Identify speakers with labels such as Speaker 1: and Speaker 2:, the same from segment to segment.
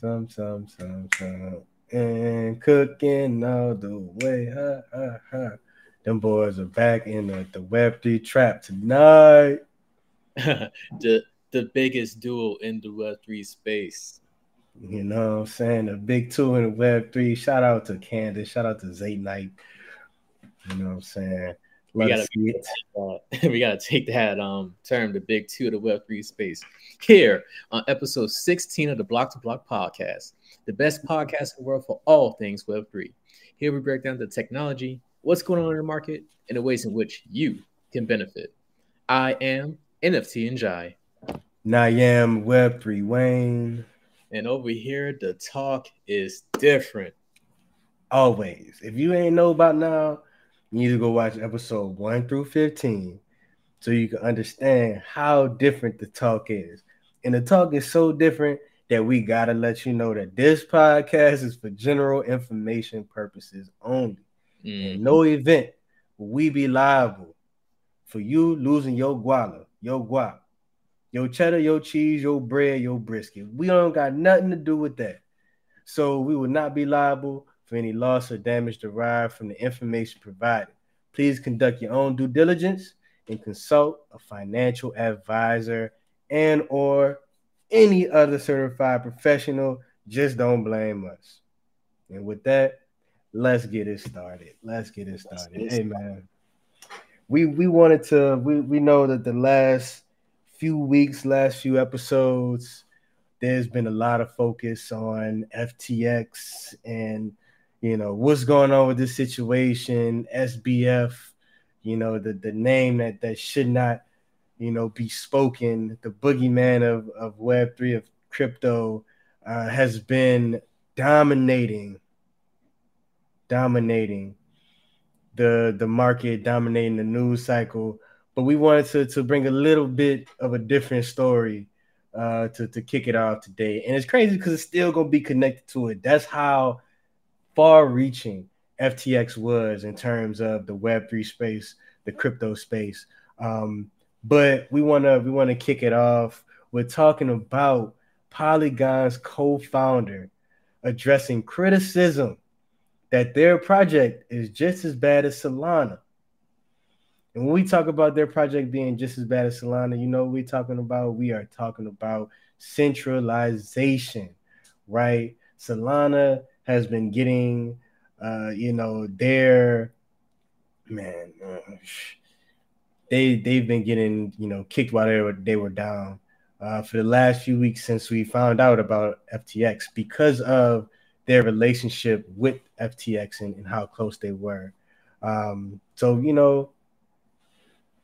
Speaker 1: some, some, some, some, and cooking all the way. Ha, ha, ha. Them boys are back in the, the Web3 trap tonight.
Speaker 2: the the biggest duel in the Web3 space.
Speaker 1: You know what I'm saying? The big two in the Web3. Shout out to Candace. Shout out to Zay Knight. You know what I'm saying?
Speaker 2: We gotta, uh, we gotta take that um term, the big two of the Web three space, here on episode 16 of the Block to Block podcast, the best podcast in the world for all things Web three. Here we break down the technology, what's going on in the market, and the ways in which you can benefit. I am NFT and Jai.
Speaker 1: And I am Web three Wayne.
Speaker 2: And over here, the talk is different.
Speaker 1: Always. If you ain't know about now you need to go watch episode one through 15 so you can understand how different the talk is. And the talk is so different that we got to let you know that this podcast is for general information purposes only. Mm. And no event will we be liable for you losing your guala, your guap, your cheddar, your cheese, your bread, your brisket. We don't got nothing to do with that. So we will not be liable for any loss or damage derived from the information provided. Please conduct your own due diligence and consult a financial advisor and or any other certified professional. Just don't blame us. And with that, let's get it started. Let's get it started. Hey man. We we wanted to we we know that the last few weeks, last few episodes, there's been a lot of focus on FTX and you know what's going on with this situation sbf you know the the name that that should not you know be spoken. The boogeyman of of web 3 of crypto uh, has been dominating dominating the the market dominating the news cycle. But we wanted to to bring a little bit of a different story uh to to kick it off today. And it's crazy because it's still gonna be connected to it. That's how far reaching FTX was in terms of the Web3 space, the crypto space. Um, but we want to we want to kick it off with talking about Polygon's co-founder addressing criticism that their project is just as bad as Solana. And when we talk about their project being just as bad as Solana, you know we're talking about? We are talking about centralization, right? Solana has been getting, uh, you know, their man, uh, they they've been getting, you know, kicked while they were they were down uh, for the last few weeks since we found out about FTX because of their relationship with FTX and, and how close they were. Um, so you know,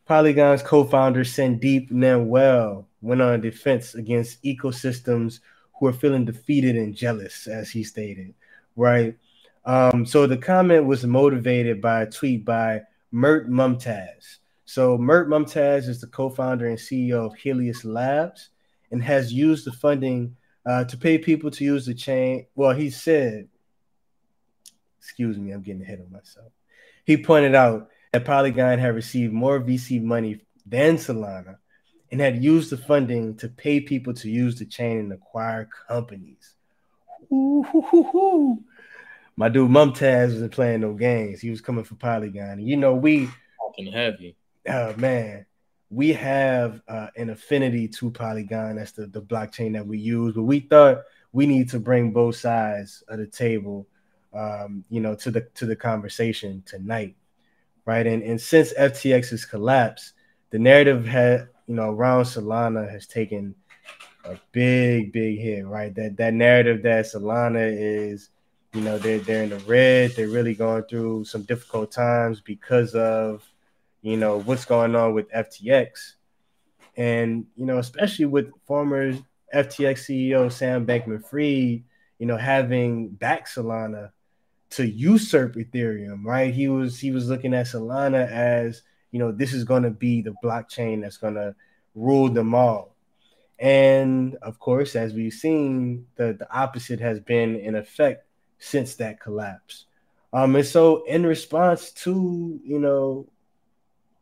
Speaker 1: Polygon's co-founder Sandeep Nailwal went on defense against ecosystems who are feeling defeated and jealous, as he stated right? Um, so the comment was motivated by a tweet by Mert Mumtaz. So Mert Mumtaz is the co-founder and CEO of Helius Labs and has used the funding uh, to pay people to use the chain. Well, he said, excuse me, I'm getting ahead of myself. He pointed out that Polygon had received more VC money than Solana and had used the funding to pay people to use the chain and acquire companies. Ooh, My dude Mumtaz wasn't playing no games. He was coming for Polygon. You know, we
Speaker 2: fucking heavy.
Speaker 1: Oh man, we have uh, an affinity to Polygon. That's the, the blockchain that we use. But we thought we need to bring both sides of the table, um, you know, to the to the conversation tonight, right? And and since FTX has collapsed, the narrative had you know around Solana has taken a big, big hit, right? That that narrative that Solana is, you know, they're they're in the red, they're really going through some difficult times because of, you know, what's going on with FTX. And, you know, especially with former FTX CEO Sam Bankman Fried, you know, having back Solana to usurp Ethereum, right? He was he was looking at Solana as, you know, this is going to be the blockchain that's going to rule them all and of course, as we've seen, the, the opposite has been in effect since that collapse. Um, and so in response to, you know,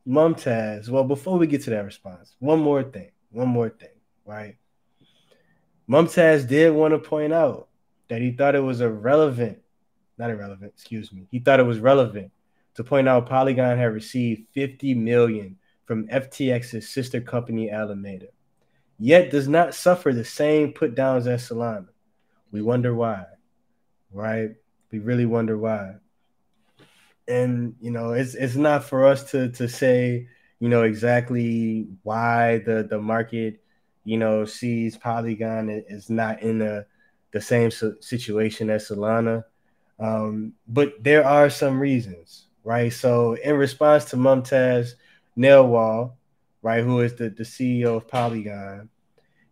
Speaker 1: Mumtaz, well, before we get to that response, one more thing, one more thing, right? Mumtaz did want to point out that he thought it was irrelevant, not irrelevant, excuse me. He thought it was relevant to point out Polygon had received 50 million from FTX's sister company Alameda, yet does not suffer the same put downs as Solana. We wonder why, right? We really wonder why. And you know, it's it's not for us to to say, you know, exactly why the the market, you know, sees Polygon is not in the the same situation as Solana. Um, but there are some reasons, right? So in response to Mumtaz Nailwal, right, who is the, the CEO of Polygon,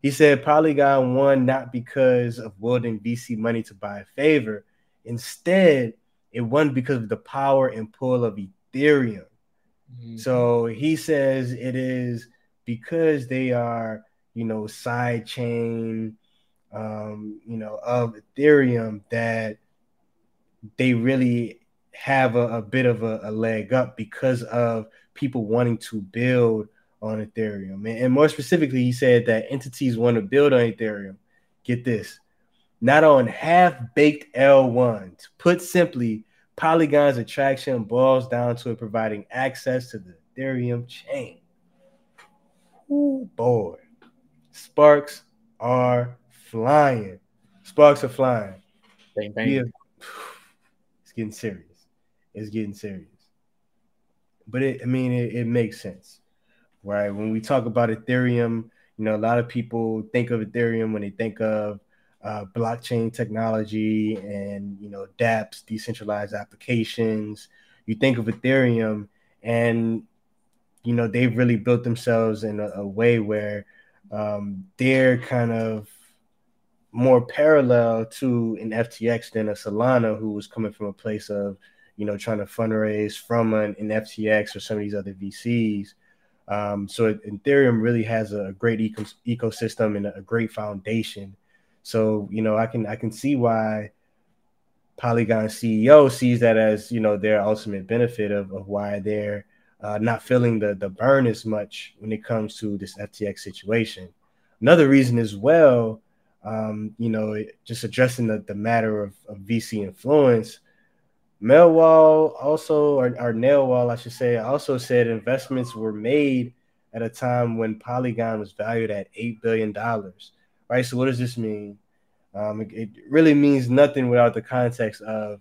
Speaker 1: he said Polygon won not because of wielding VC money to buy a favor. Instead, it won because of the power and pull of Ethereum. Mm-hmm. So he says it is because they are, you know, side chain, um, you know, of Ethereum that they really have a, a bit of a, a, leg up because of people wanting to build on Ethereum. And, more specifically, he said that entities want to build on Ethereum. Get this, not on half baked L1s. Put simply, Polygon's attraction boils down to it providing access to the Ethereum chain. Oh boy, sparks are flying. Sparks are flying. Bang, bang. Yeah. It's getting serious. It's getting serious. But it, I mean, it, it makes sense, right? When we talk about Ethereum, you know, a lot of people think of Ethereum when they think of uh, blockchain technology and you know dApps, decentralized applications. You think of Ethereum, and you know they've really built themselves in a, a way where um, they're kind of more parallel to an FTX than a Solana who was coming from a place of, you know, trying to fundraise from an, an FTX or some of these other VCs. Um, so Ethereum really has a great eco- ecosystem and a great foundation. So you know, I can I can see why Polygon CEO sees that as you know their ultimate benefit of, of why they're uh, not feeling the the burn as much when it comes to this FTX situation. Another reason as well um, you know, just addressing the, the matter of, of VC influence. Melwall also, or, or Nailwal, I should say, also said investments were made at a time when Polygon was valued at $8 billion. Right. So, what does this mean? Um, it, it really means nothing without the context of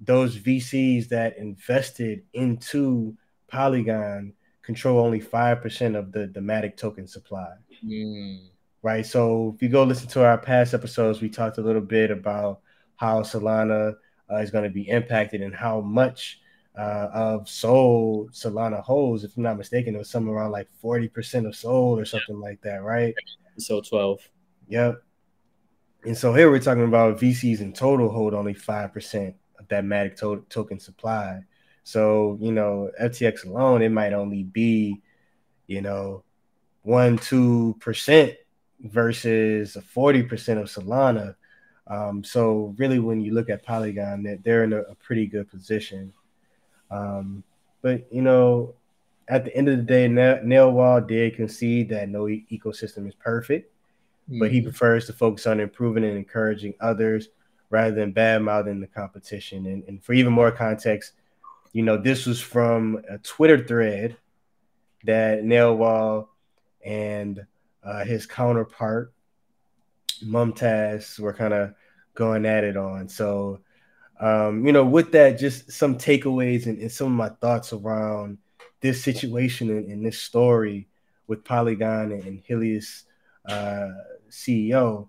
Speaker 1: those VCs that invested into Polygon control only 5% of the, the Matic token supply. Mm right? So if you go listen to our past episodes, we talked a little bit about how Solana uh, is going to be impacted and how much uh, of Sol Solana holds. If I'm not mistaken, it was somewhere around like 40% of Sol or something like that, right?
Speaker 2: So 12.
Speaker 1: Yep. And so here we're talking about VCs in total hold only 5% of that Matic to- token supply. So, you know, FTX alone, it might only be, you know, one, two percent versus 40% of Solana. Um, so really, when you look at Polygon, that they're in a, a, pretty good position. Um, but you know, at the end of the day, Nailwal did concede that no e- ecosystem is perfect, mm-hmm. but he mm-hmm. prefers to focus on improving and encouraging others rather than bad mouthing the competition. And, and for even more context, you know, this was from a Twitter thread that Nailwal and uh, his counterpart Mumtaz were kind of going at it on. So, um, you know, with that, just some takeaways and, and, some of my thoughts around this situation and, and this story with Polygon and, and Helius uh, CEO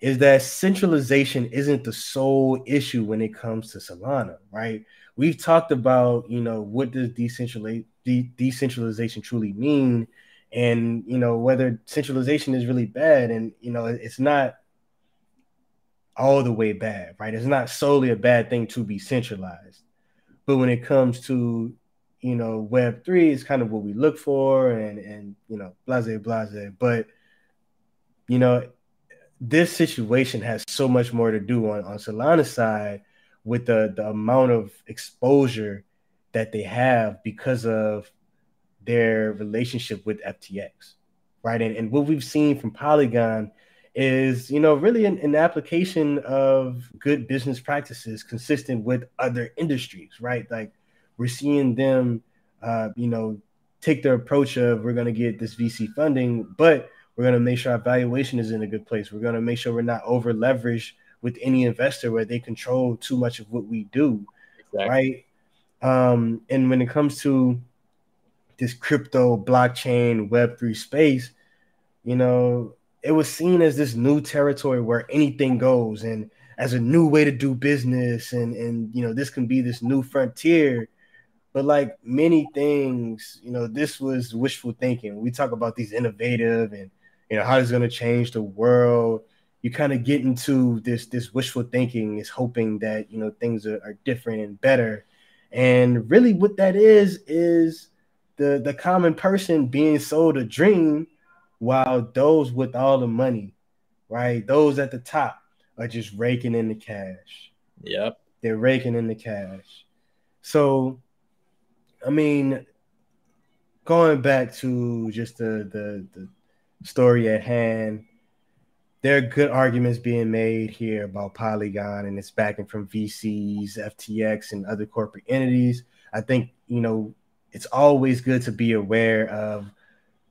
Speaker 1: is that centralization isn't the sole issue when it comes to Solana, right? We've talked about, you know, what does decentralization de- decentralization truly mean and you know whether centralization is really bad and you know it's not all the way bad right? It's not solely a bad thing to be centralized. But when it comes to you know web 3 is kind of what we look for and and you know blase blase but you know this situation has so much more to do on on solana's side with the the amount of exposure that they have because of their relationship with FTX, right? And, and what we've seen from Polygon is you know really an, an, application of good business practices consistent with other industries right like we're seeing them uh, you know take the approach of we're going to get this vc funding but we're going to make sure our valuation is in a good place we're going to make sure we're not over leveraged with any investor where they control too much of what we do exactly. right um, and when it comes to this crypto blockchain web3 space you know it was seen as this new territory where anything goes. And as a new way to do business and and you know this can be this new frontier. But like many things you know this was wishful thinking. We talk about these innovative and you know how it's going to change the world. You kind of get into this this wishful thinking is hoping that you know things are, are different and better. And really what that is is the the common person being sold a dream while those with all the money, right? Those at the top are just raking in the cash.
Speaker 2: Yep.
Speaker 1: They're raking in the cash. So, I mean, going back to just the the, the story at hand, there are good arguments being made here about Polygon and its backing from VCs, FTX, and other corporate entities. I think you know it's always good to be aware of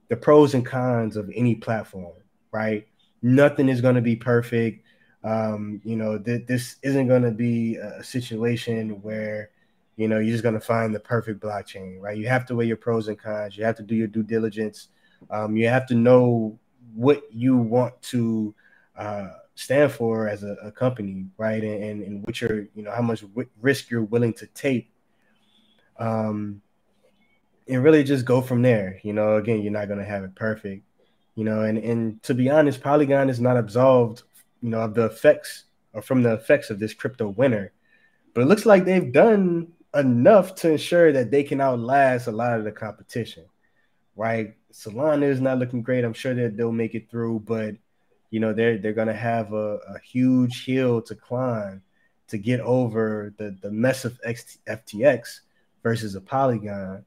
Speaker 1: the pros and cons of any platform, right? Nothing is going to be perfect. Um, you know, th- this isn't going to be a situation where, you know, you're just going to find the perfect blockchain, right? You have to weigh your pros and cons. You have to do your due diligence. Um, you have to know what you want to uh, stand for as a, a company, right? And, and, and what you're, you know, how much w- risk you're willing to take. Um, and really just go from there. You know, again, you're not to have it perfect, you know, and, and to be honest, Polygon is not absolved, you know, of the effects or from the effects of this crypto winter. But it looks like they've done enough to ensure that they can outlast a lot of the competition, right? Solana is not looking great. I'm sure that they'll make it through, but you know they're they're gonna have a, a huge hill to climb to get over the the mess of X, FTX versus a Polygon.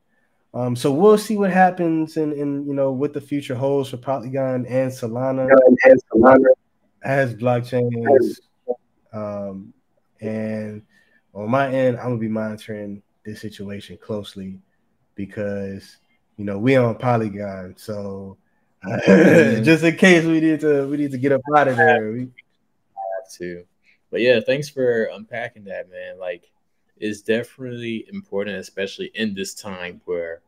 Speaker 1: Um, so we'll see what happens in, in you know what the future holds for Polygon and Solana, and Solana. as blockchains. Um, and on my end, I'm gonna be monitoring this situation closely because you know we on Polygon, so uh, just in case we need to we need to get up out of there. We
Speaker 2: have to, but yeah, thanks for unpacking that, man. Like is definitely important, especially in this time where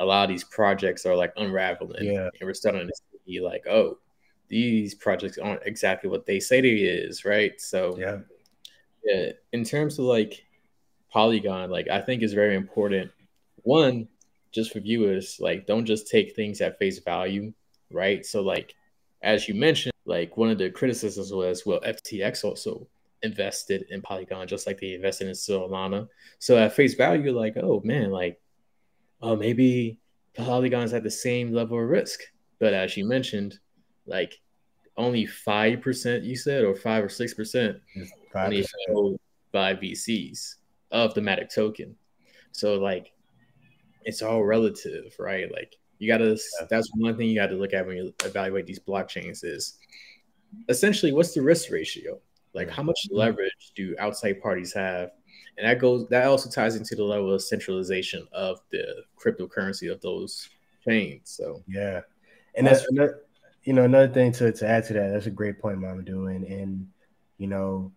Speaker 2: a lot of these projects are like unraveling.
Speaker 1: Yeah.
Speaker 2: And we're starting to see like, oh, these projects aren't exactly what they say they is, right? So
Speaker 1: yeah.
Speaker 2: Yeah. In terms of like Polygon, like I think is very important. One, just for viewers, like don't just take things at face value, right? So like as you mentioned, like one of the criticisms was, well, FTX also invested in Polygon just like they invested in Solana. So at face value, you're like, oh man, like, oh maybe Polygon's at the same level of risk. But as you mentioned, like only five percent you said, or five or six percent only held by VCs of the Matic token. So like it's all relative, right? Like you gotta yeah. that's one thing you gotta look at when you evaluate these blockchains is essentially what's the risk ratio? Like how much mm. leverage do outside parties have? And that goes that also ties into the level of centralization of the cryptocurrency of those chains. So
Speaker 1: yeah. And that's another, you know another thing to, to add to that, that's a great point, Mamadou. And you know,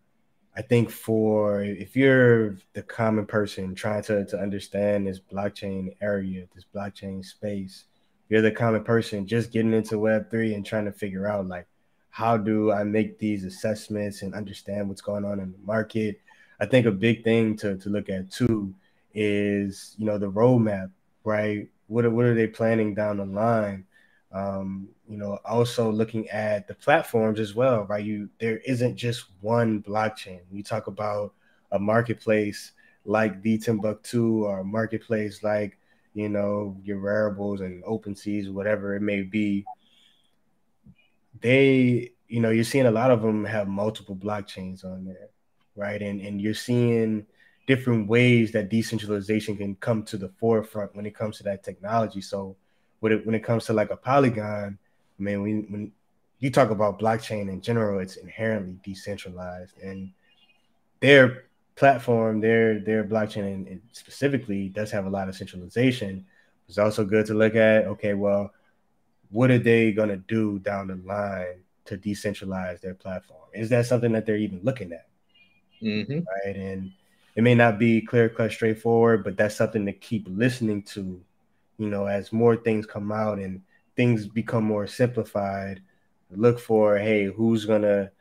Speaker 1: I think for if you're the common person trying to, to understand this blockchain area, this blockchain space, you're the common person just getting into Web3 and trying to figure out like how do I make these assessments and understand what's going on in the market? I think a big thing to, to look at too is you know the roadmap, right? What are, what are they planning down the line? Um, you know, also looking at the platforms as well, right? You there isn't just one blockchain. You talk about a marketplace like the Timbucktoo or a marketplace like you know your Raribles and OpenSeas, whatever it may be they, you know, you're seeing a lot of them have multiple blockchains on there, right? And and you're seeing different ways that decentralization can come to the forefront when it comes to that technology. So when it when it comes to like a Polygon, I mean, we when you talk about blockchain in general, it's inherently decentralized, and their platform, their their blockchain and specifically does have a lot of centralization. It's also good to look at. Okay, well, what are they gonna do down the line to decentralize their platform? Is that something that they're even looking at?
Speaker 2: Mm-hmm.
Speaker 1: Right, and it may not be clear cut, straightforward, but that's something to keep listening to. You know, as more things come out and things become more simplified look for hey who's gonna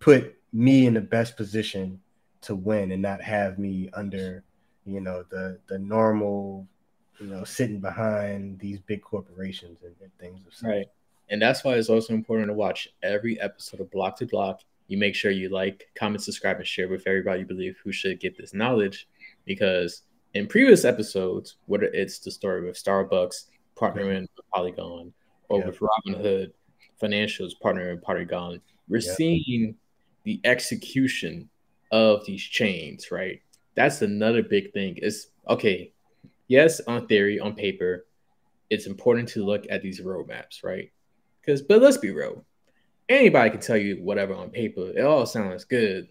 Speaker 1: put me in the best position to win and not have me under you know the the normal you know sitting behind these big corporations and, and things of
Speaker 2: such. right and that's why it's also important to watch every episode of block to block you make sure you like comment subscribe and share with everybody you believe who should get this knowledge because in previous episodes whether it's the story with starbucks partnering with polygon or with robinhood financials partner in Polygon, we're seeing the execution of these chains, right? That's another big thing. Is okay, yes, on theory, on paper, it's important to look at these roadmaps, right? Because, but let's be real, anybody can tell you whatever on paper. It all sounds good.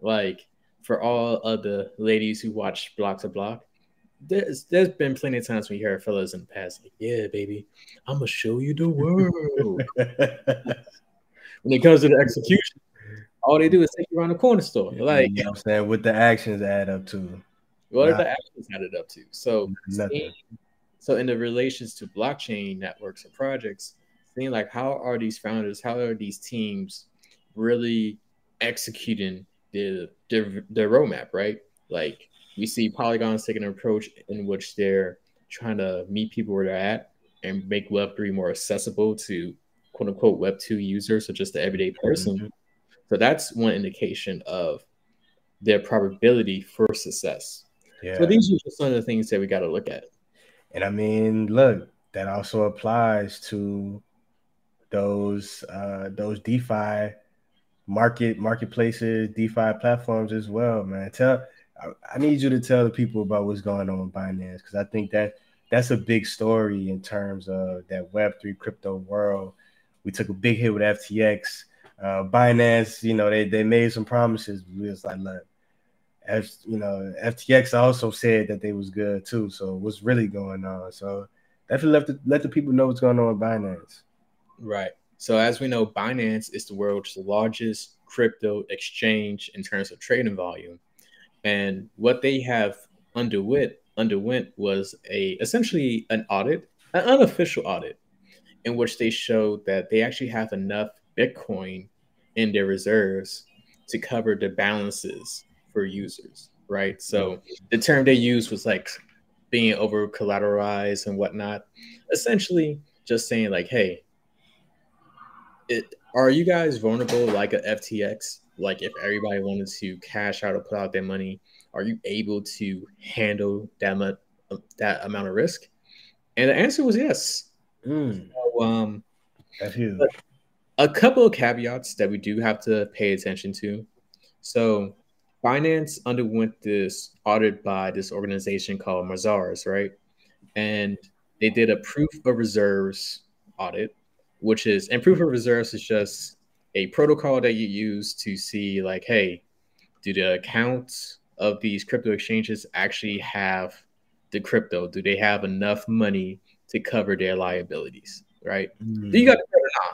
Speaker 2: Like for all of the ladies who watch Block to Block, there's there's been plenty of times when you hear fellas in the past, like, yeah, baby, I'm gonna show you the world. when it comes to the execution, all they do is take you around the corner store. Like
Speaker 1: you know what I'm saying, with the actions add up to.
Speaker 2: What are the actions added up to? So seeing, so in the relations to blockchain networks and projects, seeing like how are these founders, how are these teams really executing the the, the roadmap, right? Like we see Polygon's taking an approach in which they're trying to meet people where they're at and make Web3 more accessible to quote unquote Web2 users, so just the everyday person. Mm-hmm. So that's one indication of their probability for success. Yeah. So these are just some of the things that we got to look at.
Speaker 1: And I mean, look, that also applies to those uh those DeFi market marketplaces, DeFi platforms as well, man. Tell I, need you to tell the people about what's going on with Binance because I think that that's a big story in terms of that Web three crypto world. We took a big hit with FTX. Uh, Binance, you know, they, they made some promises. We was like, look, F, you know, FTX also said that they was good too. So what's really going on? So definitely let the, let the people know what's going on with Binance.
Speaker 2: Right. So as we know, Binance is the world's largest crypto exchange in terms of trading volume. And what they have underwent underwent was a essentially an audit, an unofficial audit, in which they showed that they actually have enough Bitcoin in their reserves to cover the balances for users, right? So the term they used was like being over collateralized and whatnot. Essentially, just saying like, hey, it, are you guys vulnerable like a FTX? like if everybody wanted to cash out or put out their money, are you able to handle that amount, that amount of risk? And the answer was yes.
Speaker 1: Mm.
Speaker 2: So, um,
Speaker 1: That's huge.
Speaker 2: A couple of caveats that we do have to pay attention to. So, Binance underwent this audit by this organization called Mazars, right? And they did a proof of reserves audit, which is, and proof of reserves is just a protocol that you use to see like, hey, do the accounts of these crypto exchanges actually have the crypto? Do they have enough money to cover their liabilities? Right? Mm. Do you got to nah.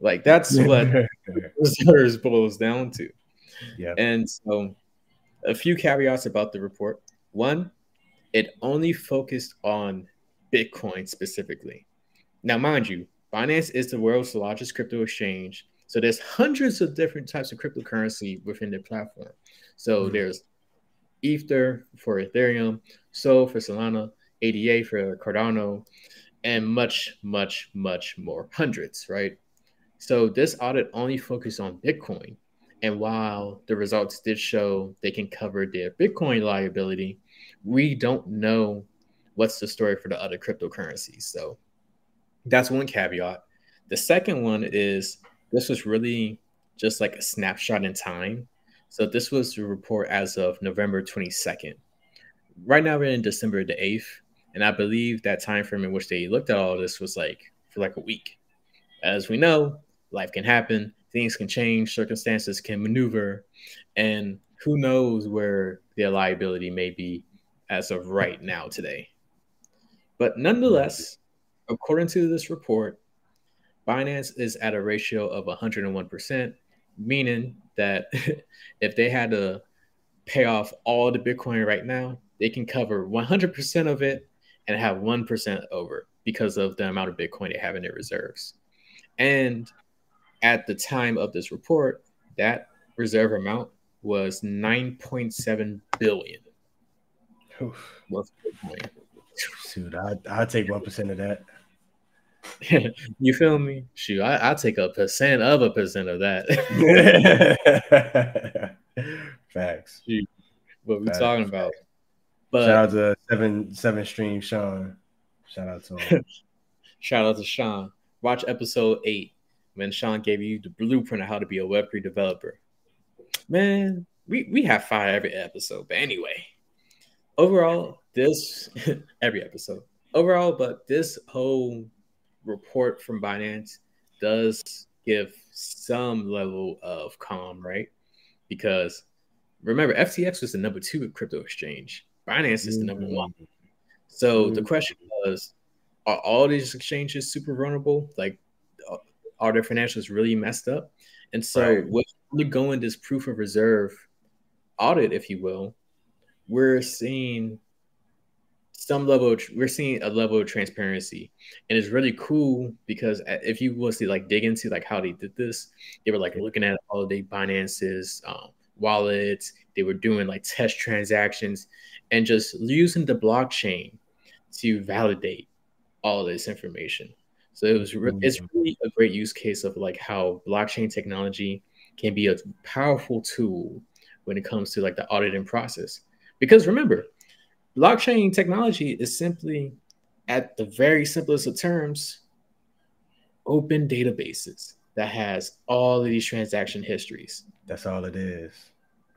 Speaker 2: Like that's what reserves boils down to.
Speaker 1: Yeah.
Speaker 2: And so a few caveats about the report. One, it only focused on Bitcoin specifically. Now, mind you, Binance is the world's largest crypto exchange so there's hundreds of different types of cryptocurrency within their platform. So mm-hmm. there's Ether for Ethereum, Sol for Solana, ADA for Cardano, and much, much, much more. Hundreds, right? So this audit only focused on Bitcoin. And while the results did show they can cover their Bitcoin liability, we don't know what's the story for the other cryptocurrencies. So that's one caveat. The second one is this was really just like a snapshot in time. So this was the report as of November 22nd. Right now we're in December the 8th, and I believe that time frame in which they looked at all this was like for like a week. As we know, life can happen, things can change, circumstances can maneuver, and who knows where their liability may be as of right now today. But nonetheless, according to this report, Binance is at a ratio of 101%, meaning that if they had to pay off all the Bitcoin right now, they can cover 100% of it and have 1% over because of the amount of Bitcoin they have in their reserves. And at the time of this report, that reserve amount was 9.7 billion.
Speaker 1: Shoot, I, I'll take 1% of that.
Speaker 2: you feel me? Shoot, I, i take a percent of a percent of that.
Speaker 1: Facts.
Speaker 2: Shoot, what we talking about?
Speaker 1: But shout out to seven seven stream Sean. Shout out to him.
Speaker 2: shout out to Sean. Watch episode eight when Sean gave you the blueprint of how to be a Web3 developer. Man, we, we have fire every episode. But anyway, overall, this every episode. Overall, but this whole report from Binance does give some level of calm, right? Because remember, FTX was the number two crypto exchange. Binance is the number mm-hmm. one. So mm-hmm. the question was, are all these exchanges super vulnerable? Like, are their financials really messed up? And so, right. you go this proof of reserve audit, if you will, we're seeing some level of, we're seeing a level of transparency. And it's really cool because if you was to like dig into like how they did this they were like looking at all of the binance's um, wallets. They were doing like test transactions and just using the blockchain to validate all this information so it was re- it's mm-hmm. really a great use case of like how blockchain technology can be a powerful tool when it comes to like the auditing process because remember blockchain technology is simply, at the very simplest of terms, open databases that has all of these transaction histories.
Speaker 1: That's all it is.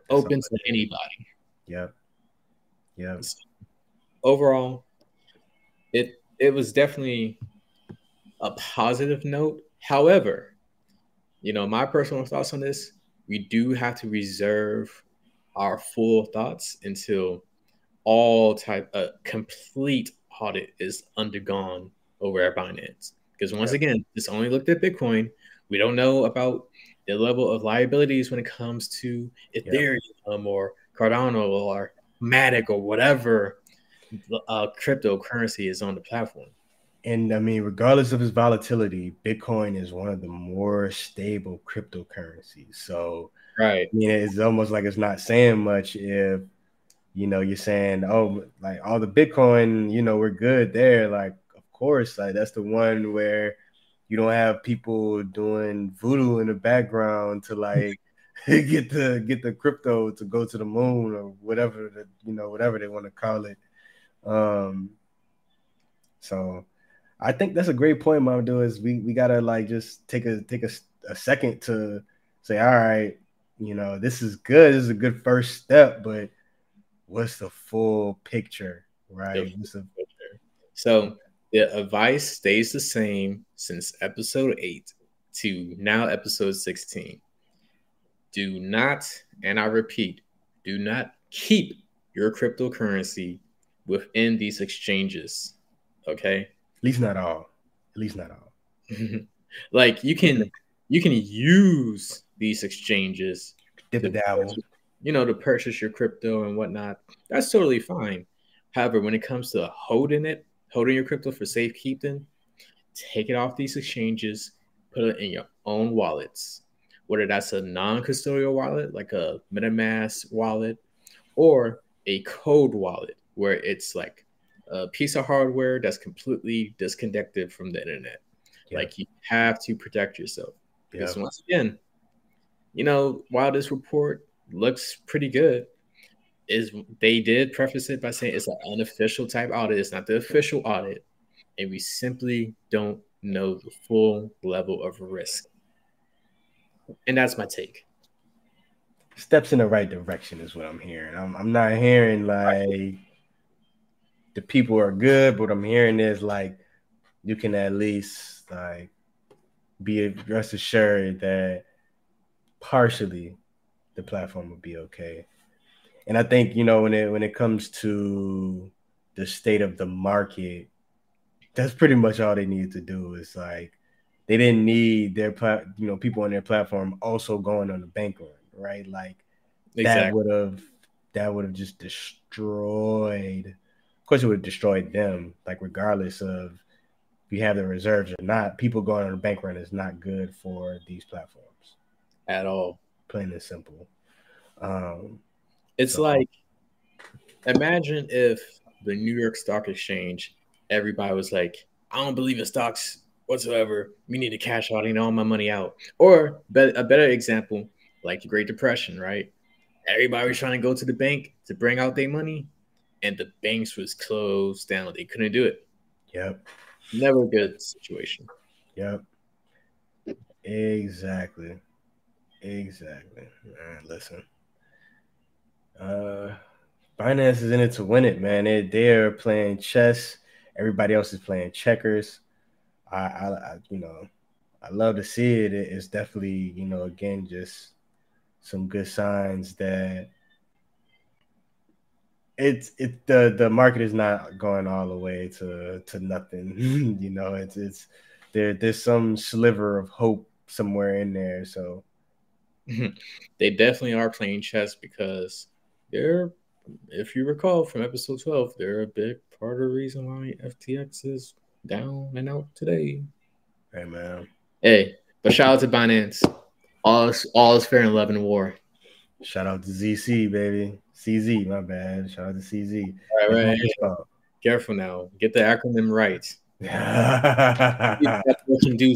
Speaker 2: That's open to anybody.
Speaker 1: Yep. Yep.
Speaker 2: Overall, it it was definitely a positive note. However, you know, my personal thoughts on this, we do have to reserve our full thoughts until all type a complete audit is undergone over at Binance. Because once again, this only looked at Bitcoin. We don't know about the level of liabilities when it comes to Ethereum or Cardano or Matic or whatever uh, cryptocurrency is on the platform.
Speaker 1: And I mean, regardless of its volatility, Bitcoin is one of the more stable cryptocurrencies. So,
Speaker 2: right,
Speaker 1: I mean, it's almost like it's not saying much if you know, you're saying, oh, like all the Bitcoin, you know, we're good there. Like, of course, like that's the one where you don't have people doing voodoo in the background to like get the get the crypto to go to the moon or whatever the you know whatever they want to call it. Um, so I think that's a great point, Mamadou. Is we we gotta like just take a take a, a second to say, all right, you know, this is good. This is a good first step, but what's the full picture, right? The.
Speaker 2: So the advice stays the same since episode eight to now episode 16. Do not, and I repeat, do not keep your cryptocurrency within these exchanges. Okay.
Speaker 1: At least not all. At least not all.
Speaker 2: like you can you can use these exchanges
Speaker 1: dip dabble
Speaker 2: you know, to purchase your crypto and whatnot, that's totally fine. However, when it comes to holding it, holding your crypto for safekeeping, take it off these exchanges, put it in your own wallets, whether that's a non-custodial wallet like a MetaMask wallet or a cold wallet where it's like a piece of hardware that's completely disconnected from the internet. Yeah. Like you have to protect yourself because yeah. once again, you know, while this report looks pretty good. Is they did preface it by saying it's an unofficial type audit. It's not the official audit, and we simply don't know the full level of risk. And that's my take.
Speaker 1: Steps in the right direction is what I'm hearing. I'm, I'm not hearing like the people are good, but I'm hearing is like you can at least like be rest assured that partially the platform will be okay. And I think you know when it when it comes to the state of the market, that's pretty much all they need to do. Is like they didn't need their plat, you know, people on their platform also going on the bank run, right? Like exactly. that would have that would have just destroyed. Of course, it would have destroyed them. Like regardless of if you have the reserves or not, people going on a bank run is not good for these platforms
Speaker 2: at all.
Speaker 1: Plain and simple. Um,
Speaker 2: it's so. like imagine if the New York Stock Exchange, everybody was like, I don't believe in stocks whatsoever. We need to cash out, you know, all my money out. Or a better example, like the Great Depression, right? Everybody was trying to go to the bank to bring out their money, and the banks was closed down. They couldn't do it.
Speaker 1: Yep.
Speaker 2: Never a good situation.
Speaker 1: Yep. Exactly. Exactly. Man, listen. Uh Binance is in it to win it, man. They they're playing chess. Everybody else is playing checkers. I, I, I you know, I love to see it. It's definitely, you know, again, just some good signs that it's it the the market is not going all the way to to nothing. you know, it's it's there there's some sliver of hope somewhere in there. So
Speaker 2: they definitely are playing chess because they're if you recall from episode 12, they're a big part of the reason why FTX is down and out today.
Speaker 1: Hey man.
Speaker 2: Hey, but shout out to Binance. All is all is fair in love and war.
Speaker 1: Shout out to ZC, baby. CZ, my bad. Shout out to CZ.
Speaker 2: All right, right. Careful now. Get the acronym right.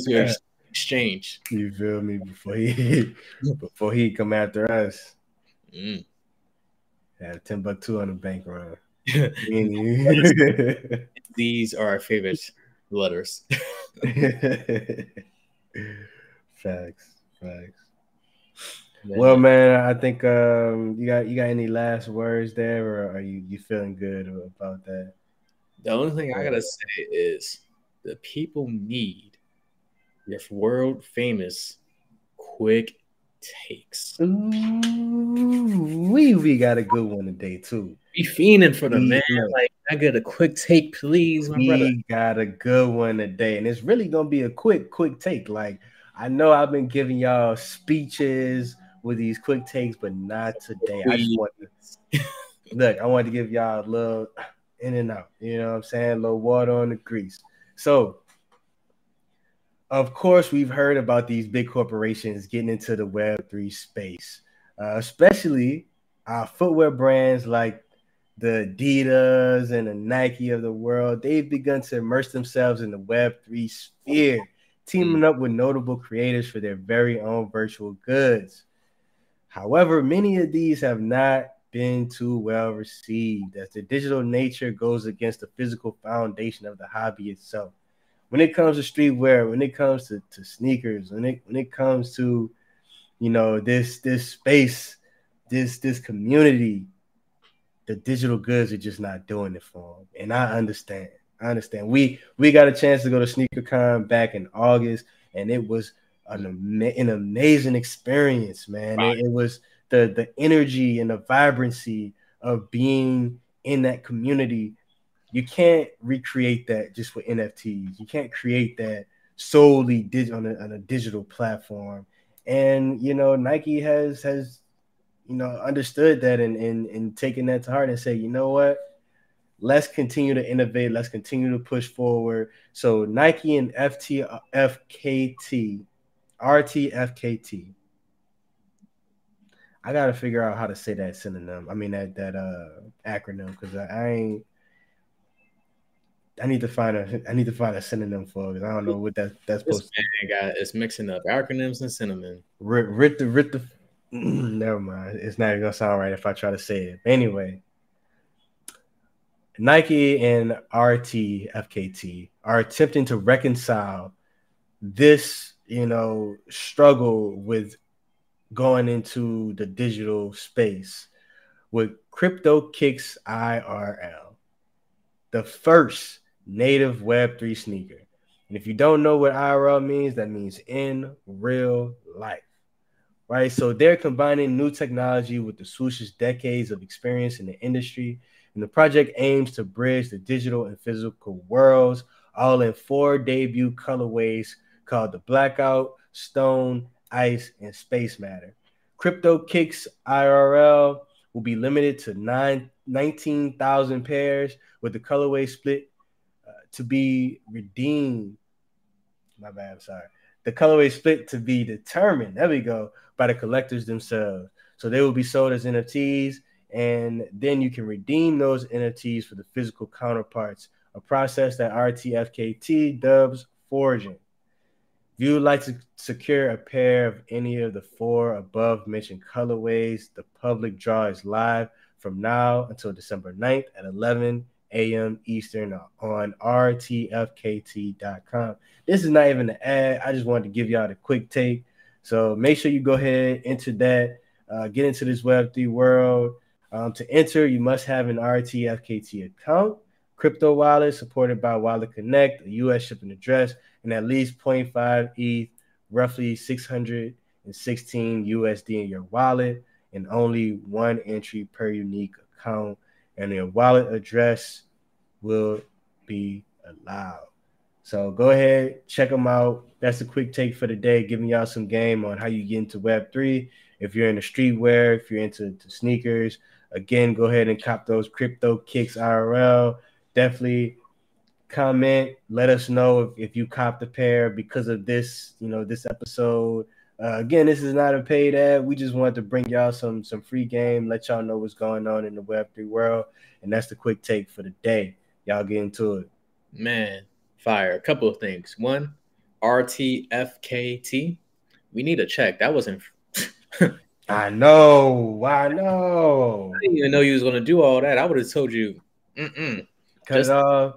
Speaker 2: Can exchange.
Speaker 1: You feel me? Before he before he come after us. Mm. Have Timbucktoo on the bank run.
Speaker 2: These are our favorite letters.
Speaker 1: facts, facts. Well, man, I think um, you got you got any last words there, or are you you feeling good about that?
Speaker 2: The only thing I gotta say is the people need your world famous quick takes.
Speaker 1: Ooh, we we got a good one today too.
Speaker 2: Be fiending for the man. Like I get a quick take, please,
Speaker 1: my we brother. got a good one today, and it's really gonna be a quick, quick take. Like I know I've been giving y'all speeches with these quick takes, but not today. I just want to look. I wanted to give y'all a little in and out. You know what I'm saying? A little water on the grease. So of course, we've heard about these big corporations getting into the Web3 space, uh, especially uh, footwear brands like the Adidas and the Nike of the world. They've begun to immerse themselves in the Web3 sphere, teaming up with notable creators for their very own virtual goods. However, many of these have not been too well received as the digital nature goes against the physical foundation of the hobby itself when it comes to streetwear, when it comes to, to sneakers, when it when it comes to you know this this space, this this community, the digital goods are just not doing it for them. And I understand. I understand. We we got a chance to go to SneakerCon back in August, and it was an, an amazing experience, man. Right. It, it was the the energy and the vibrancy of being in that community you can't recreate that just with NFTs. You can't create that solely dig- on, a, on a digital platform. And you know, Nike has has you know understood that and and, and taken that to heart and say, you know what? Let's continue to innovate. Let's continue to push forward. So Nike and FT FKT, RTFKT. I gotta figure out how to say that synonym. I mean that that uh acronym because I, I ain't I need to find a I need to find a synonym for it. I don't know what that that's supposed
Speaker 2: to be. Guy, it's mixing up acronyms and cinnamon.
Speaker 1: Rit, rit the rit the never mind. It's not even gonna sound right if I try to say it. But anyway, Nike and RT FKT are attempting to reconcile this, you know, struggle with going into the digital space with Crypto Kicks IRL, the first native Web3 sneaker. And if you don't know what IRL means, that means in real life. Right. So they're combining new technology with the swoosh's decades of experience in the industry. And the project aims to bridge the digital and physical worlds all in four debut colorways called the Blackout, Stone, Ice, and Space Matter. Crypto Kicks IRL will be limited to nine, 19,000 pairs with the colorway split uh, to be redeemed. My bad, I'm sorry. The colorway split to be determined. There we go by the collectors themselves. So they will be sold as NFTs, and then you can redeem those NFTs for the physical counterparts, a process that RTFKT dubs forging. If you would like to secure a pair of any of the four above mentioned colorways, the public draw is live from now until December 9th at 11 a.m. Eastern on rtfkt.com. This is not even an ad. I just wanted to give y'all the quick take. So make sure you go ahead, enter that, uh, get into this Web3 world. Um, to enter, you must have an RTFKT account, crypto wallet supported by Wallet Connect, a US shipping address, and at least 0.5 ETH, roughly 616 USD in your wallet, and only one entry per unique account. And your wallet address will be allowed. So go ahead, check them out. That's a quick take for the day, giving y'all some game on how you get into Web3. If you're into streetwear, if you're into sneakers, again, go ahead and cop those crypto kicks IRL. Definitely comment. Let us know if, if you copped a pair because of this, you know, this episode. Uh, again, this is not a paid ad. We just wanted to bring y'all some some free game, let y'all know what's going on in the Web3 world. And that's the quick take for the day. Y'all get into it.
Speaker 2: Man, fire. A couple of things. One, RTFKT. We need a check. That wasn't.
Speaker 1: I know. I know.
Speaker 2: I didn't even know you was gonna do all that. I would have told you. Mm-mm.
Speaker 1: Cause uh,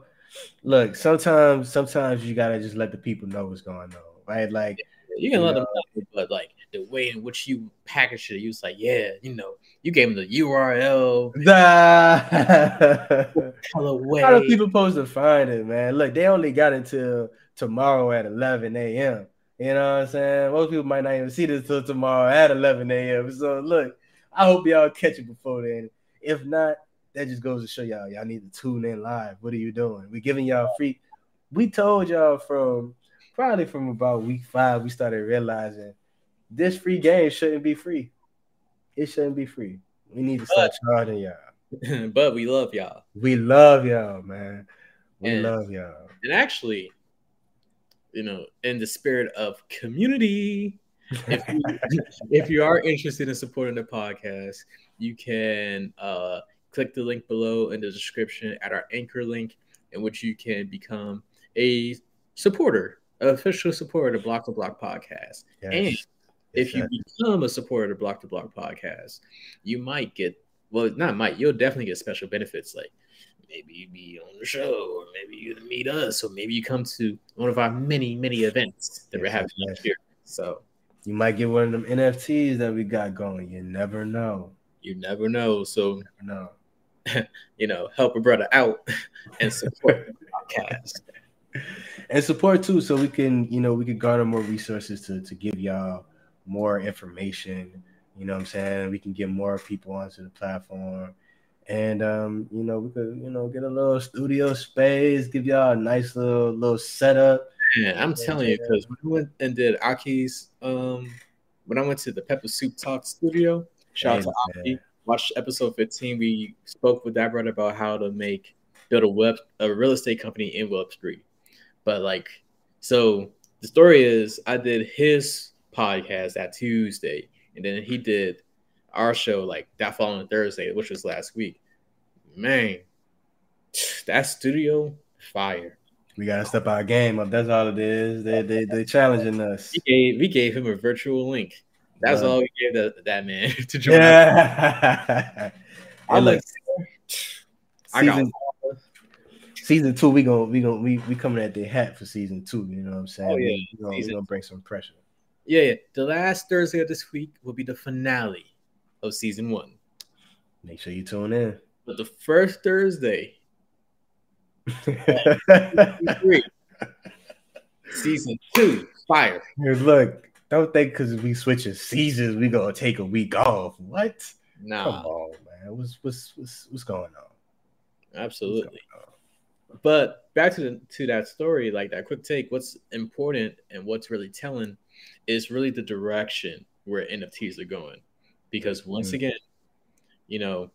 Speaker 1: look, sometimes sometimes you gotta just let the people know what's going on, right? Like
Speaker 2: you can you let know, them know, but like the way in which you package it, you was like, yeah, you know, you gave them the URL.
Speaker 1: The colorway. How do people supposed to find it, man? Look, they only got until tomorrow at 11 a.m. You know what I'm saying? Most people might not even see this till tomorrow at 11 a.m. So look, I hope y'all catch it before then. If not, that just goes to show y'all y'all need to tune in live. What are you doing? We're giving y'all free. We told y'all from probably from about week five, we started realizing this free game shouldn't be free. It shouldn't be free. We need to start charging y'all.
Speaker 2: but we love y'all.
Speaker 1: We love y'all, man. We and, love y'all.
Speaker 2: And actually, you know, in the spirit of community, if you, if you are interested in supporting the podcast, you can uh, click the link below in the description at our anchor link, in which you can become a supporter, official supporter of Block to Block podcast. Yes. And if you become a supporter of Block to Block podcast, you might get well, not might, you'll definitely get special benefits like maybe you be on the show, or maybe you to meet us, or maybe you come to one of our many, many events that yes, we're having each year. So
Speaker 1: you might get one of them NFTs that we got going. You never know.
Speaker 2: You never know. So no, you know, help a brother out and support the podcast.
Speaker 1: And support too, so we can, you know, we can garner more resources to to give y'all more information. You know what I'm saying? We can get more people onto the platform. And um, you know, we could, you know, get a little studio space, give y'all a nice little little setup.
Speaker 2: Yeah, I'm telling you, because when we went and did Aki's um when I went to the Pepper Soup Talk studio, shout out to Aki, watched episode 15. We spoke with that brother about how to make build a web a real estate company in Web3. But like, so the story is I did his podcast that Tuesday, and then he did our show like that following Thursday, which was last week. Man, that studio fire.
Speaker 1: We gotta step our game up. That's all it is. They they they challenging us.
Speaker 2: We gave, we gave him a virtual link. That's all we gave that, that man to join. Yeah.
Speaker 1: I look. I got season two. We gonna we gonna we we coming at the hat for season two. You know what I'm oh, saying? Oh, yeah. we, gonna, we gonna bring some pressure.
Speaker 2: Yeah, yeah. The last Thursday of this week will be the finale of season one.
Speaker 1: Make sure you tune in.
Speaker 2: But the first Thursday, Season two, fire.
Speaker 1: Here, look, don't think because we switching seasons, we gonna take a week off. What?
Speaker 2: Nah,
Speaker 1: Come on, man. What's what's what's what's going on?
Speaker 2: Absolutely.
Speaker 1: going on?
Speaker 2: But back to the, to that story, like that quick take. What's important and what's really telling is really the direction where NFTs are going, because once
Speaker 1: Mhm.
Speaker 2: again, you know,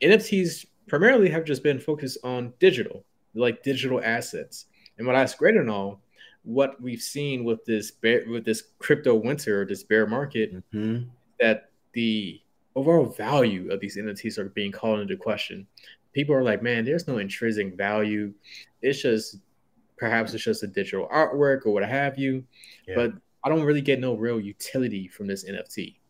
Speaker 2: NFTs primarily have just been focused on digital, like digital assets. And what that's great and all, what we've seen with this bear, with this crypto winter, this bear market,
Speaker 1: Mhm.
Speaker 2: that the overall value of these NFTs are being called into question. People are like, man, there's no intrinsic value. It's just perhaps it's just a digital artwork or what have you.
Speaker 1: Yeah.
Speaker 2: But I don't really get no real utility from this NFT.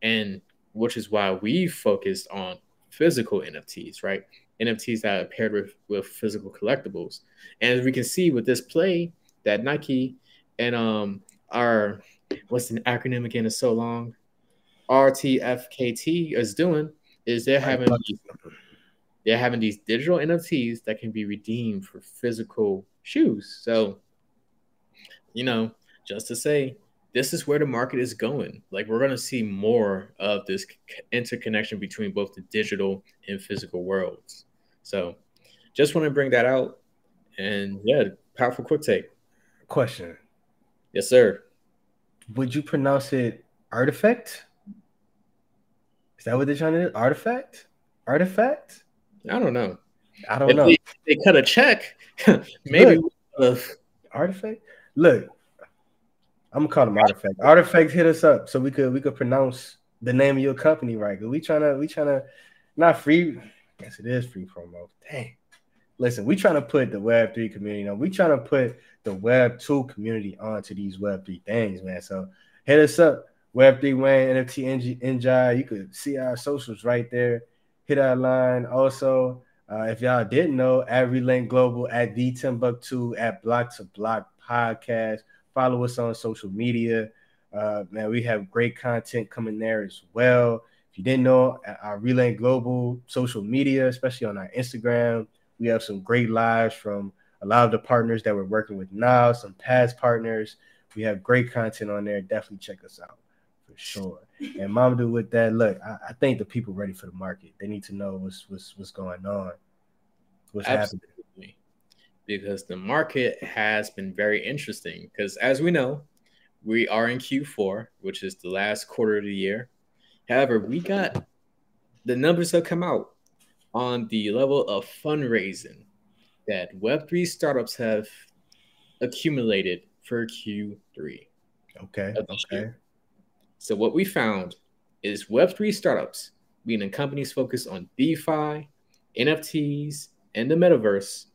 Speaker 2: And which is why we focused on physical NFTs, right? NFTs that are paired with, with physical collectibles. And as we can see with this play that Nike and um our what's an acronym again? It's so long. RTFKT is doing is they're having they're having these digital NFTs that can be redeemed for physical shoes. So, you know, just to say, this is where the market is going. Like we're going to see more of this c- interconnection between both the digital and physical worlds. So, just want to bring that out. And yeah, powerful quick take.
Speaker 1: Question:
Speaker 2: Yes, sir.
Speaker 1: Would you pronounce it artifact? Is that what they're trying to do? Artifact? Artifact?
Speaker 2: I don't know.
Speaker 1: I don't
Speaker 2: If
Speaker 1: know.
Speaker 2: they, they cut a check, maybe. uh,
Speaker 1: Artifact? Look, I'm gonna call them artifact. Artifact hit us up so we could we could pronounce the name of your company right. we trying to we trying to not free. Yes, it is free promo. Dang. Listen, we trying to put the Web three community on. We trying to put the Web two community onto these Web three things, man. So hit us up, Web three Wayne NFT NJ. You could see our socials right there. Hit our line. Also, uh, if y'all didn't know, at Relink Global, at the Timbucktoo, at Block to Block Podcast. Follow us on social media. Uh, man, we have great content coming there as well. If you didn't know, our Relink Global social media, especially on our Instagram, we have some great lives from a lot of the partners that we're working with now, some past partners. We have great content on there. Definitely check us out for sure. And Mamadou, with that, look, I, I think the people ready for the market. They need to know what's what's what's going on, what's happening.
Speaker 2: Absolutely. Because the market has been very interesting. Because as we know, we are in Q4, which is the last quarter of the year. However, we got the numbers have come out on the level of fundraising that Web3 startups have accumulated for Q3.
Speaker 1: Okay, okay.
Speaker 2: So what we found is Web3 startups, meaning companies focused on DeFi, NFTs, and the metaverse,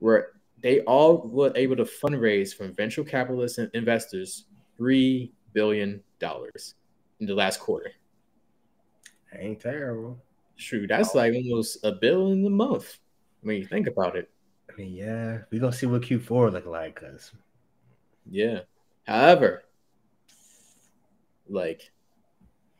Speaker 2: were they all were able to fundraise from venture capitalists and investors $3 billion in the last quarter.
Speaker 1: Ain't terrible.
Speaker 2: True, that's like almost a billion a month when you think about it.
Speaker 1: I mean, yeah, we gonna see what Q4 look like, cause
Speaker 2: Yeah. However, like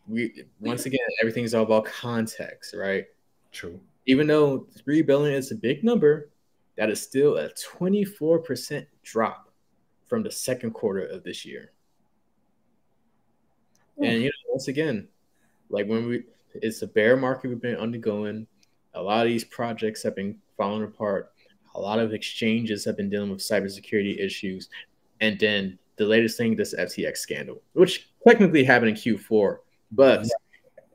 Speaker 2: we once again, everything's all about context, right?
Speaker 1: true.
Speaker 2: even though 3 billion is a big number, that is still a 24% drop from the second quarter of this year. And you know, once again, like when we it's a bear market we've been undergoing, a lot of these projects have been falling apart. A lot of exchanges have been dealing with cybersecurity issues. And then the latest thing, this FTX scandal, which technically happened in Q4, but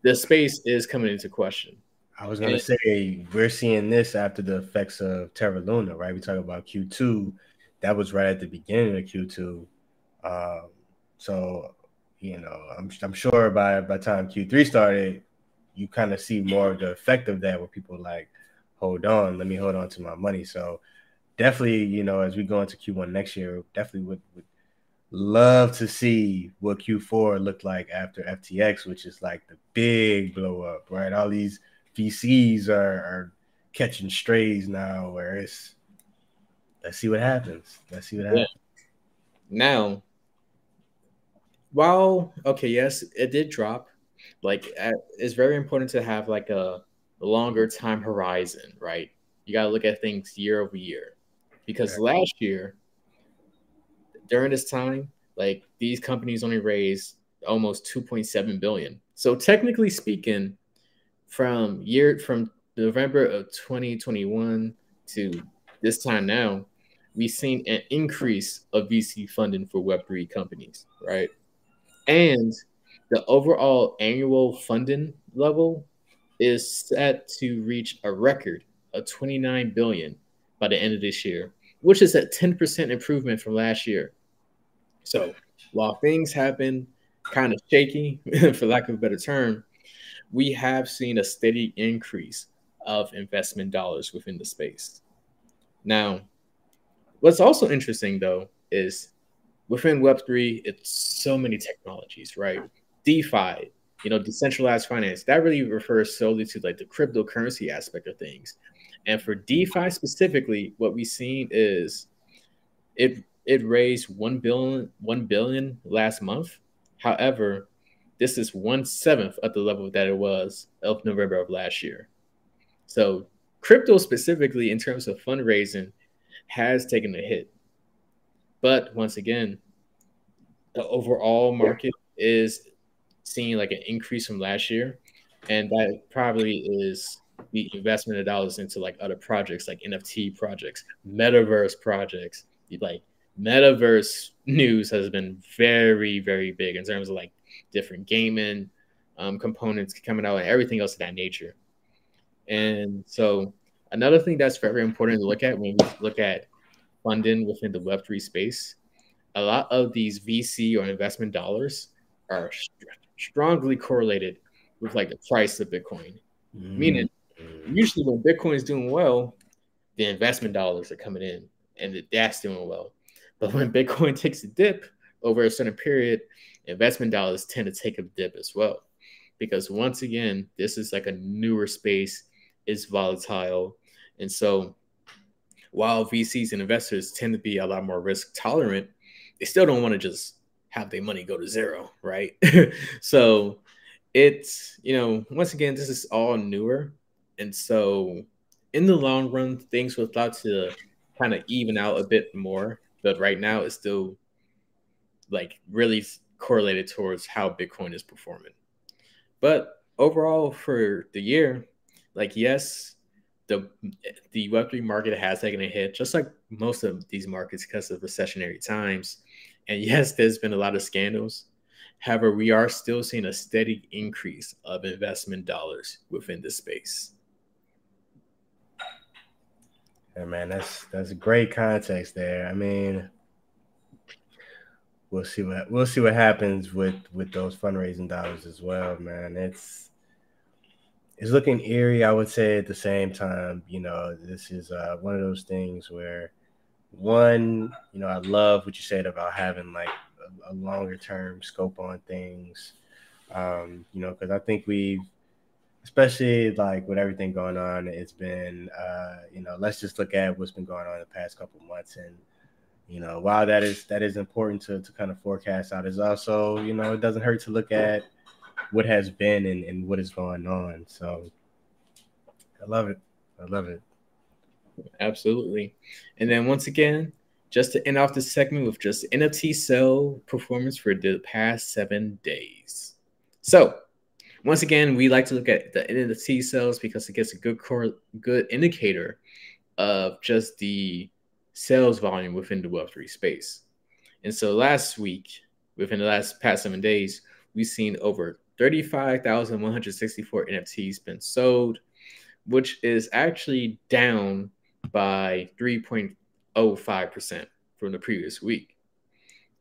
Speaker 2: the space is coming into question.
Speaker 1: I was gonna say we're seeing this after the effects of Terra Luna, right? We talk about Q2. That was right at the beginning of Q2. Um, so you know, I'm I'm sure by by time Q3 started, you kind of see more of the effect of that where people like, hold on, let me hold on to my money. So definitely, you know, as we go into Q1 next year, definitely would, would love to see what Q4 looked like after FTX, which is like the big blow up, right? All these VCs are, are catching strays now, where it's let's see what happens. Let's see what happens.
Speaker 2: Now, while okay, yes, it did drop. Like, uh, it's very important to have like a longer time horizon, right? You got to look at things year over year, because last year, during this time, like these companies only raised almost 2.7 billion. So technically speaking, from year from November of 2021 to this time now, we've seen an increase of VC funding for Web3 companies, right? And the overall annual funding level is set to reach a record of 29 billion by the end of this year, which is a 10% improvement from last year. So while things have been kind of shaky, for lack of a better term, we have seen a steady increase of investment dollars within the space. Now, what's also interesting though is within Web3, it's so many technologies, right? DeFi, you know, decentralized finance, that really refers solely to like the cryptocurrency aspect of things. And for DeFi specifically, what we've seen is it it raised one billion one billion last month. However, this is one seventh of the level that it was of November of last year. So crypto specifically in terms of fundraising has taken a hit. But once again, the overall market is seeing like an increase from last year. And that probably is the investment of dollars into like other projects like NFT projects, metaverse projects. Like metaverse news has been very, very big in terms of like different gaming um, components coming out and everything else of that nature. And so another thing that's very important to look at when we look at funding within the Web3 space, a lot of these VC or investment dollars are strongly correlated with like the price of Bitcoin. Mm-hmm. Meaning, usually when Bitcoin is doing well, the investment dollars are coming in and that's doing well. But when Bitcoin takes a dip over a certain period, investment dollars tend to take a dip as well. Because once again, this is like a newer space, it's volatile. And so while VCs and investors tend to be a lot more risk tolerant, they still don't want to just have their money go to zero, right? so it's, you know, once again, this is all newer. And so in the long run, things will start to kind of even out a bit more. But right now, it's still like really correlated towards how Bitcoin is performing. But overall, for the year, like, yes, the the Web3 market has taken a hit, just like most of these markets because of recessionary times. And yes, there's been a lot of scandals. However, we are still seeing a steady increase of investment dollars within the space.
Speaker 1: Yeah, man, that's that's great context there. I mean, we'll see what we'll see what happens with with those fundraising dollars as well, man. It's it's looking eerie, I would say at the same time. You know, this is uh, one of those things where one, you know, I love what you said about having like a, a longer term scope on things. Um, you know, because I think we've, especially like with everything going on, it's been, uh, you know, let's just look at what's been going on the past couple months, and you know, while that is that is important to to kind of forecast out, is also, you know, it doesn't hurt to look at what has been and, and what is going on. So, I love it. I love it.
Speaker 2: Absolutely. And then once again, just to end off this segment with just NFT sell performance for the past seven days. So, once again, we like to look at the NFT sales because it gets a good core, good indicator of just the sales volume within the Web3 space. And so last week, within the last past seven days, we've seen over 35,164 NFTs been sold, which is actually down by 3.05% from the previous week.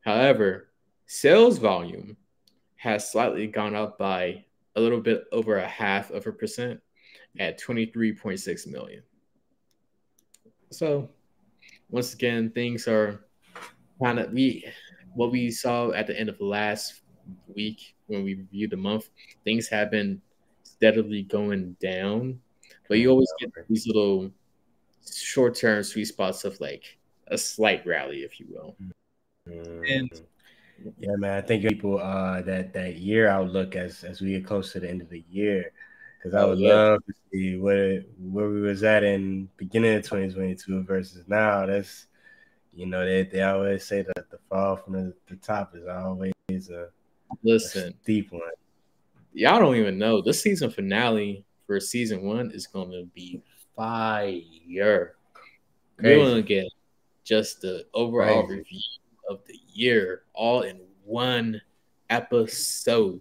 Speaker 2: However, sales volume has slightly gone up by a little bit over a half of a percent at 23.6 million. So, once again, things are kind of we what we saw at the end of last week when we reviewed the month, things have been steadily going down. But you always get these little short term sweet spots of like a slight rally, if you will.
Speaker 1: Mm-hmm. And yeah, man, I think people uh that that year outlook as as we get close to the end of the year. Because I oh, would yeah. love to see where where we was at in beginning of 2022 versus now. That's You know, they, they always say that the fall from the, the top is always a,
Speaker 2: Listen,
Speaker 1: a steep one.
Speaker 2: y'all don't even know this season finale for season one is going to be fire. You're going to get just the overall
Speaker 1: Crazy.
Speaker 2: review of the year all in one episode.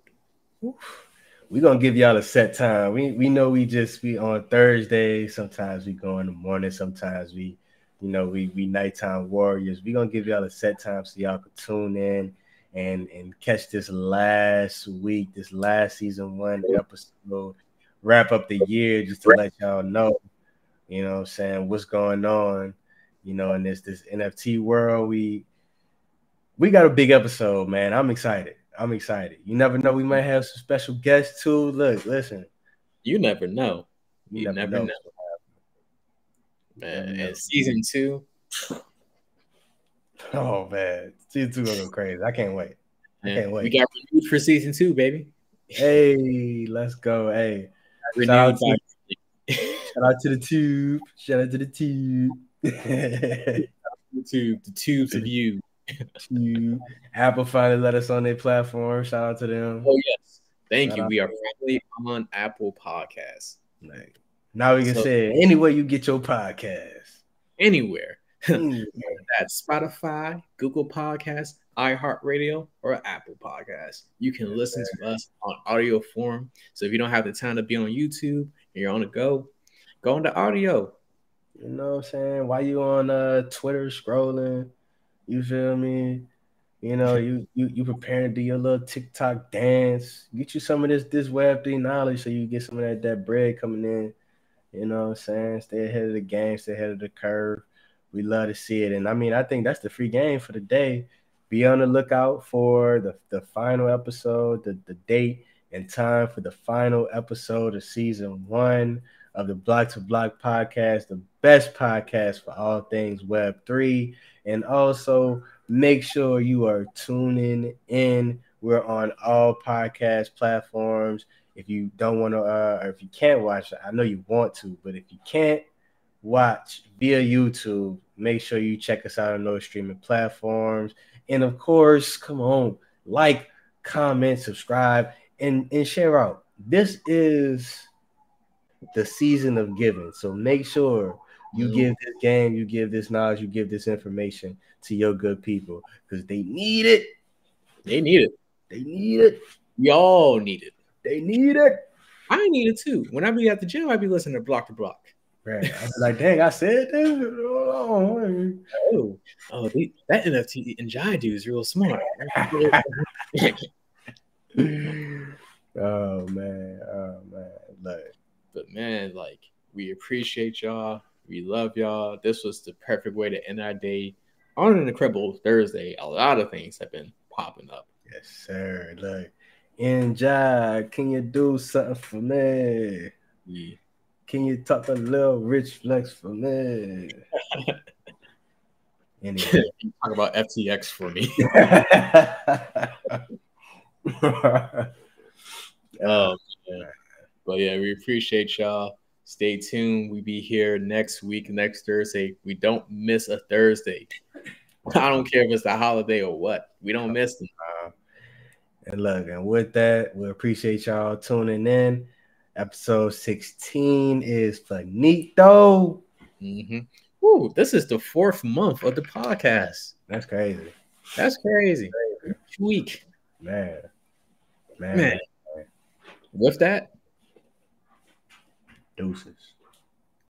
Speaker 1: We're gonna give y'all a set time. We we know we just we on Thursday. Sometimes we go in the morning, sometimes we, you know, we we nighttime warriors. we gonna give y'all a set time so y'all can tune in and and catch this last week, this last season one episode, wrap up the year just to let y'all know, you know what I'm saying, what's going on, you know, in this this NFT world. We we got a big episode, man. I'm excited. I'm excited. You never know. We might have some special guests too. Look, listen.
Speaker 2: You never know.
Speaker 1: You,
Speaker 2: You
Speaker 1: never,
Speaker 2: never
Speaker 1: know.
Speaker 2: know. Man,
Speaker 1: never know.
Speaker 2: and season two,
Speaker 1: Oh man, season two gonna go crazy. I can't wait. I can't wait.
Speaker 2: we got renewed for season two, baby.
Speaker 1: Hey, let's go. Hey,
Speaker 2: Renewed by
Speaker 1: shout out to the tube. Shout out to the tube.
Speaker 2: YouTube, the tubes of you.
Speaker 1: Tube. Apple finally let us on their platform. Shout out to them.
Speaker 2: Oh yes, thank
Speaker 1: Shout
Speaker 2: you. We are finally on Apple Podcasts.
Speaker 1: Like, now we can
Speaker 2: So-
Speaker 1: say anywhere you get your podcast.
Speaker 2: Anywhere.
Speaker 1: Mm.
Speaker 2: That's Spotify, Google Podcasts, iHeartRadio, or Apple Podcasts. You can listen to us on audio form. So if you don't have the time to be on YouTube and you're on the go, go into audio.
Speaker 1: You know what I'm saying? Why you on uh Twitter scrolling? You feel me? You know, you you you preparing to do your little TikTok dance. Get you some of this this web three knowledge so you get some of that that bread coming in. You know what I'm saying? Stay ahead of the game, stay ahead of the curve. We love to see it. And I mean, I think that's the free game for the day. Be on the lookout for the, the final episode, the, the date and time for the final episode of season one of the Block to Block podcast, the best podcast for all things Web3. And also make sure you are tuning in. We're on all podcast platforms. If you don't want to, uh, or if you can't watch I know you want to, but if you can't watch via YouTube, make sure you check us out on those streaming platforms. And of course, come on, like, comment, subscribe, and, and share out. This is the season of giving. So make sure you give this game, you give this knowledge, you give this information to your good people because they need it.
Speaker 2: They need it.
Speaker 1: They need it.
Speaker 2: Y'all need it.
Speaker 1: They need it.
Speaker 2: I need it too. When I be at the gym, I be listening to Block to Block.
Speaker 1: Right. I was like, dang, I said this. Oh,
Speaker 2: Oh, oh, they, that NFT and Jai dude is real smart.
Speaker 1: oh man. Oh man. Look.
Speaker 2: But man, like we appreciate y'all. We love y'all. This was the perfect way to end our day on an incredible Thursday. A lot of things have been popping up.
Speaker 1: Yes, sir. Look. Enjoy. Can you do something for me?
Speaker 2: We
Speaker 1: Can you talk a little rich flex for me? Anyway.
Speaker 2: talk about FTX for me. oh, yeah. But yeah, we appreciate y'all. Stay tuned. We be here next week, next Thursday. We don't miss a Thursday. I don't care if it's a holiday or what. We don't miss them.
Speaker 1: and look, and with that, we appreciate y'all tuning in. Episode 16 is finito.
Speaker 2: Mm-hmm. Ooh, this is the fourth month of the podcast.
Speaker 1: That's crazy.
Speaker 2: That's crazy. Each week.
Speaker 1: Man. Man.
Speaker 2: Man. With that,
Speaker 1: Deuces.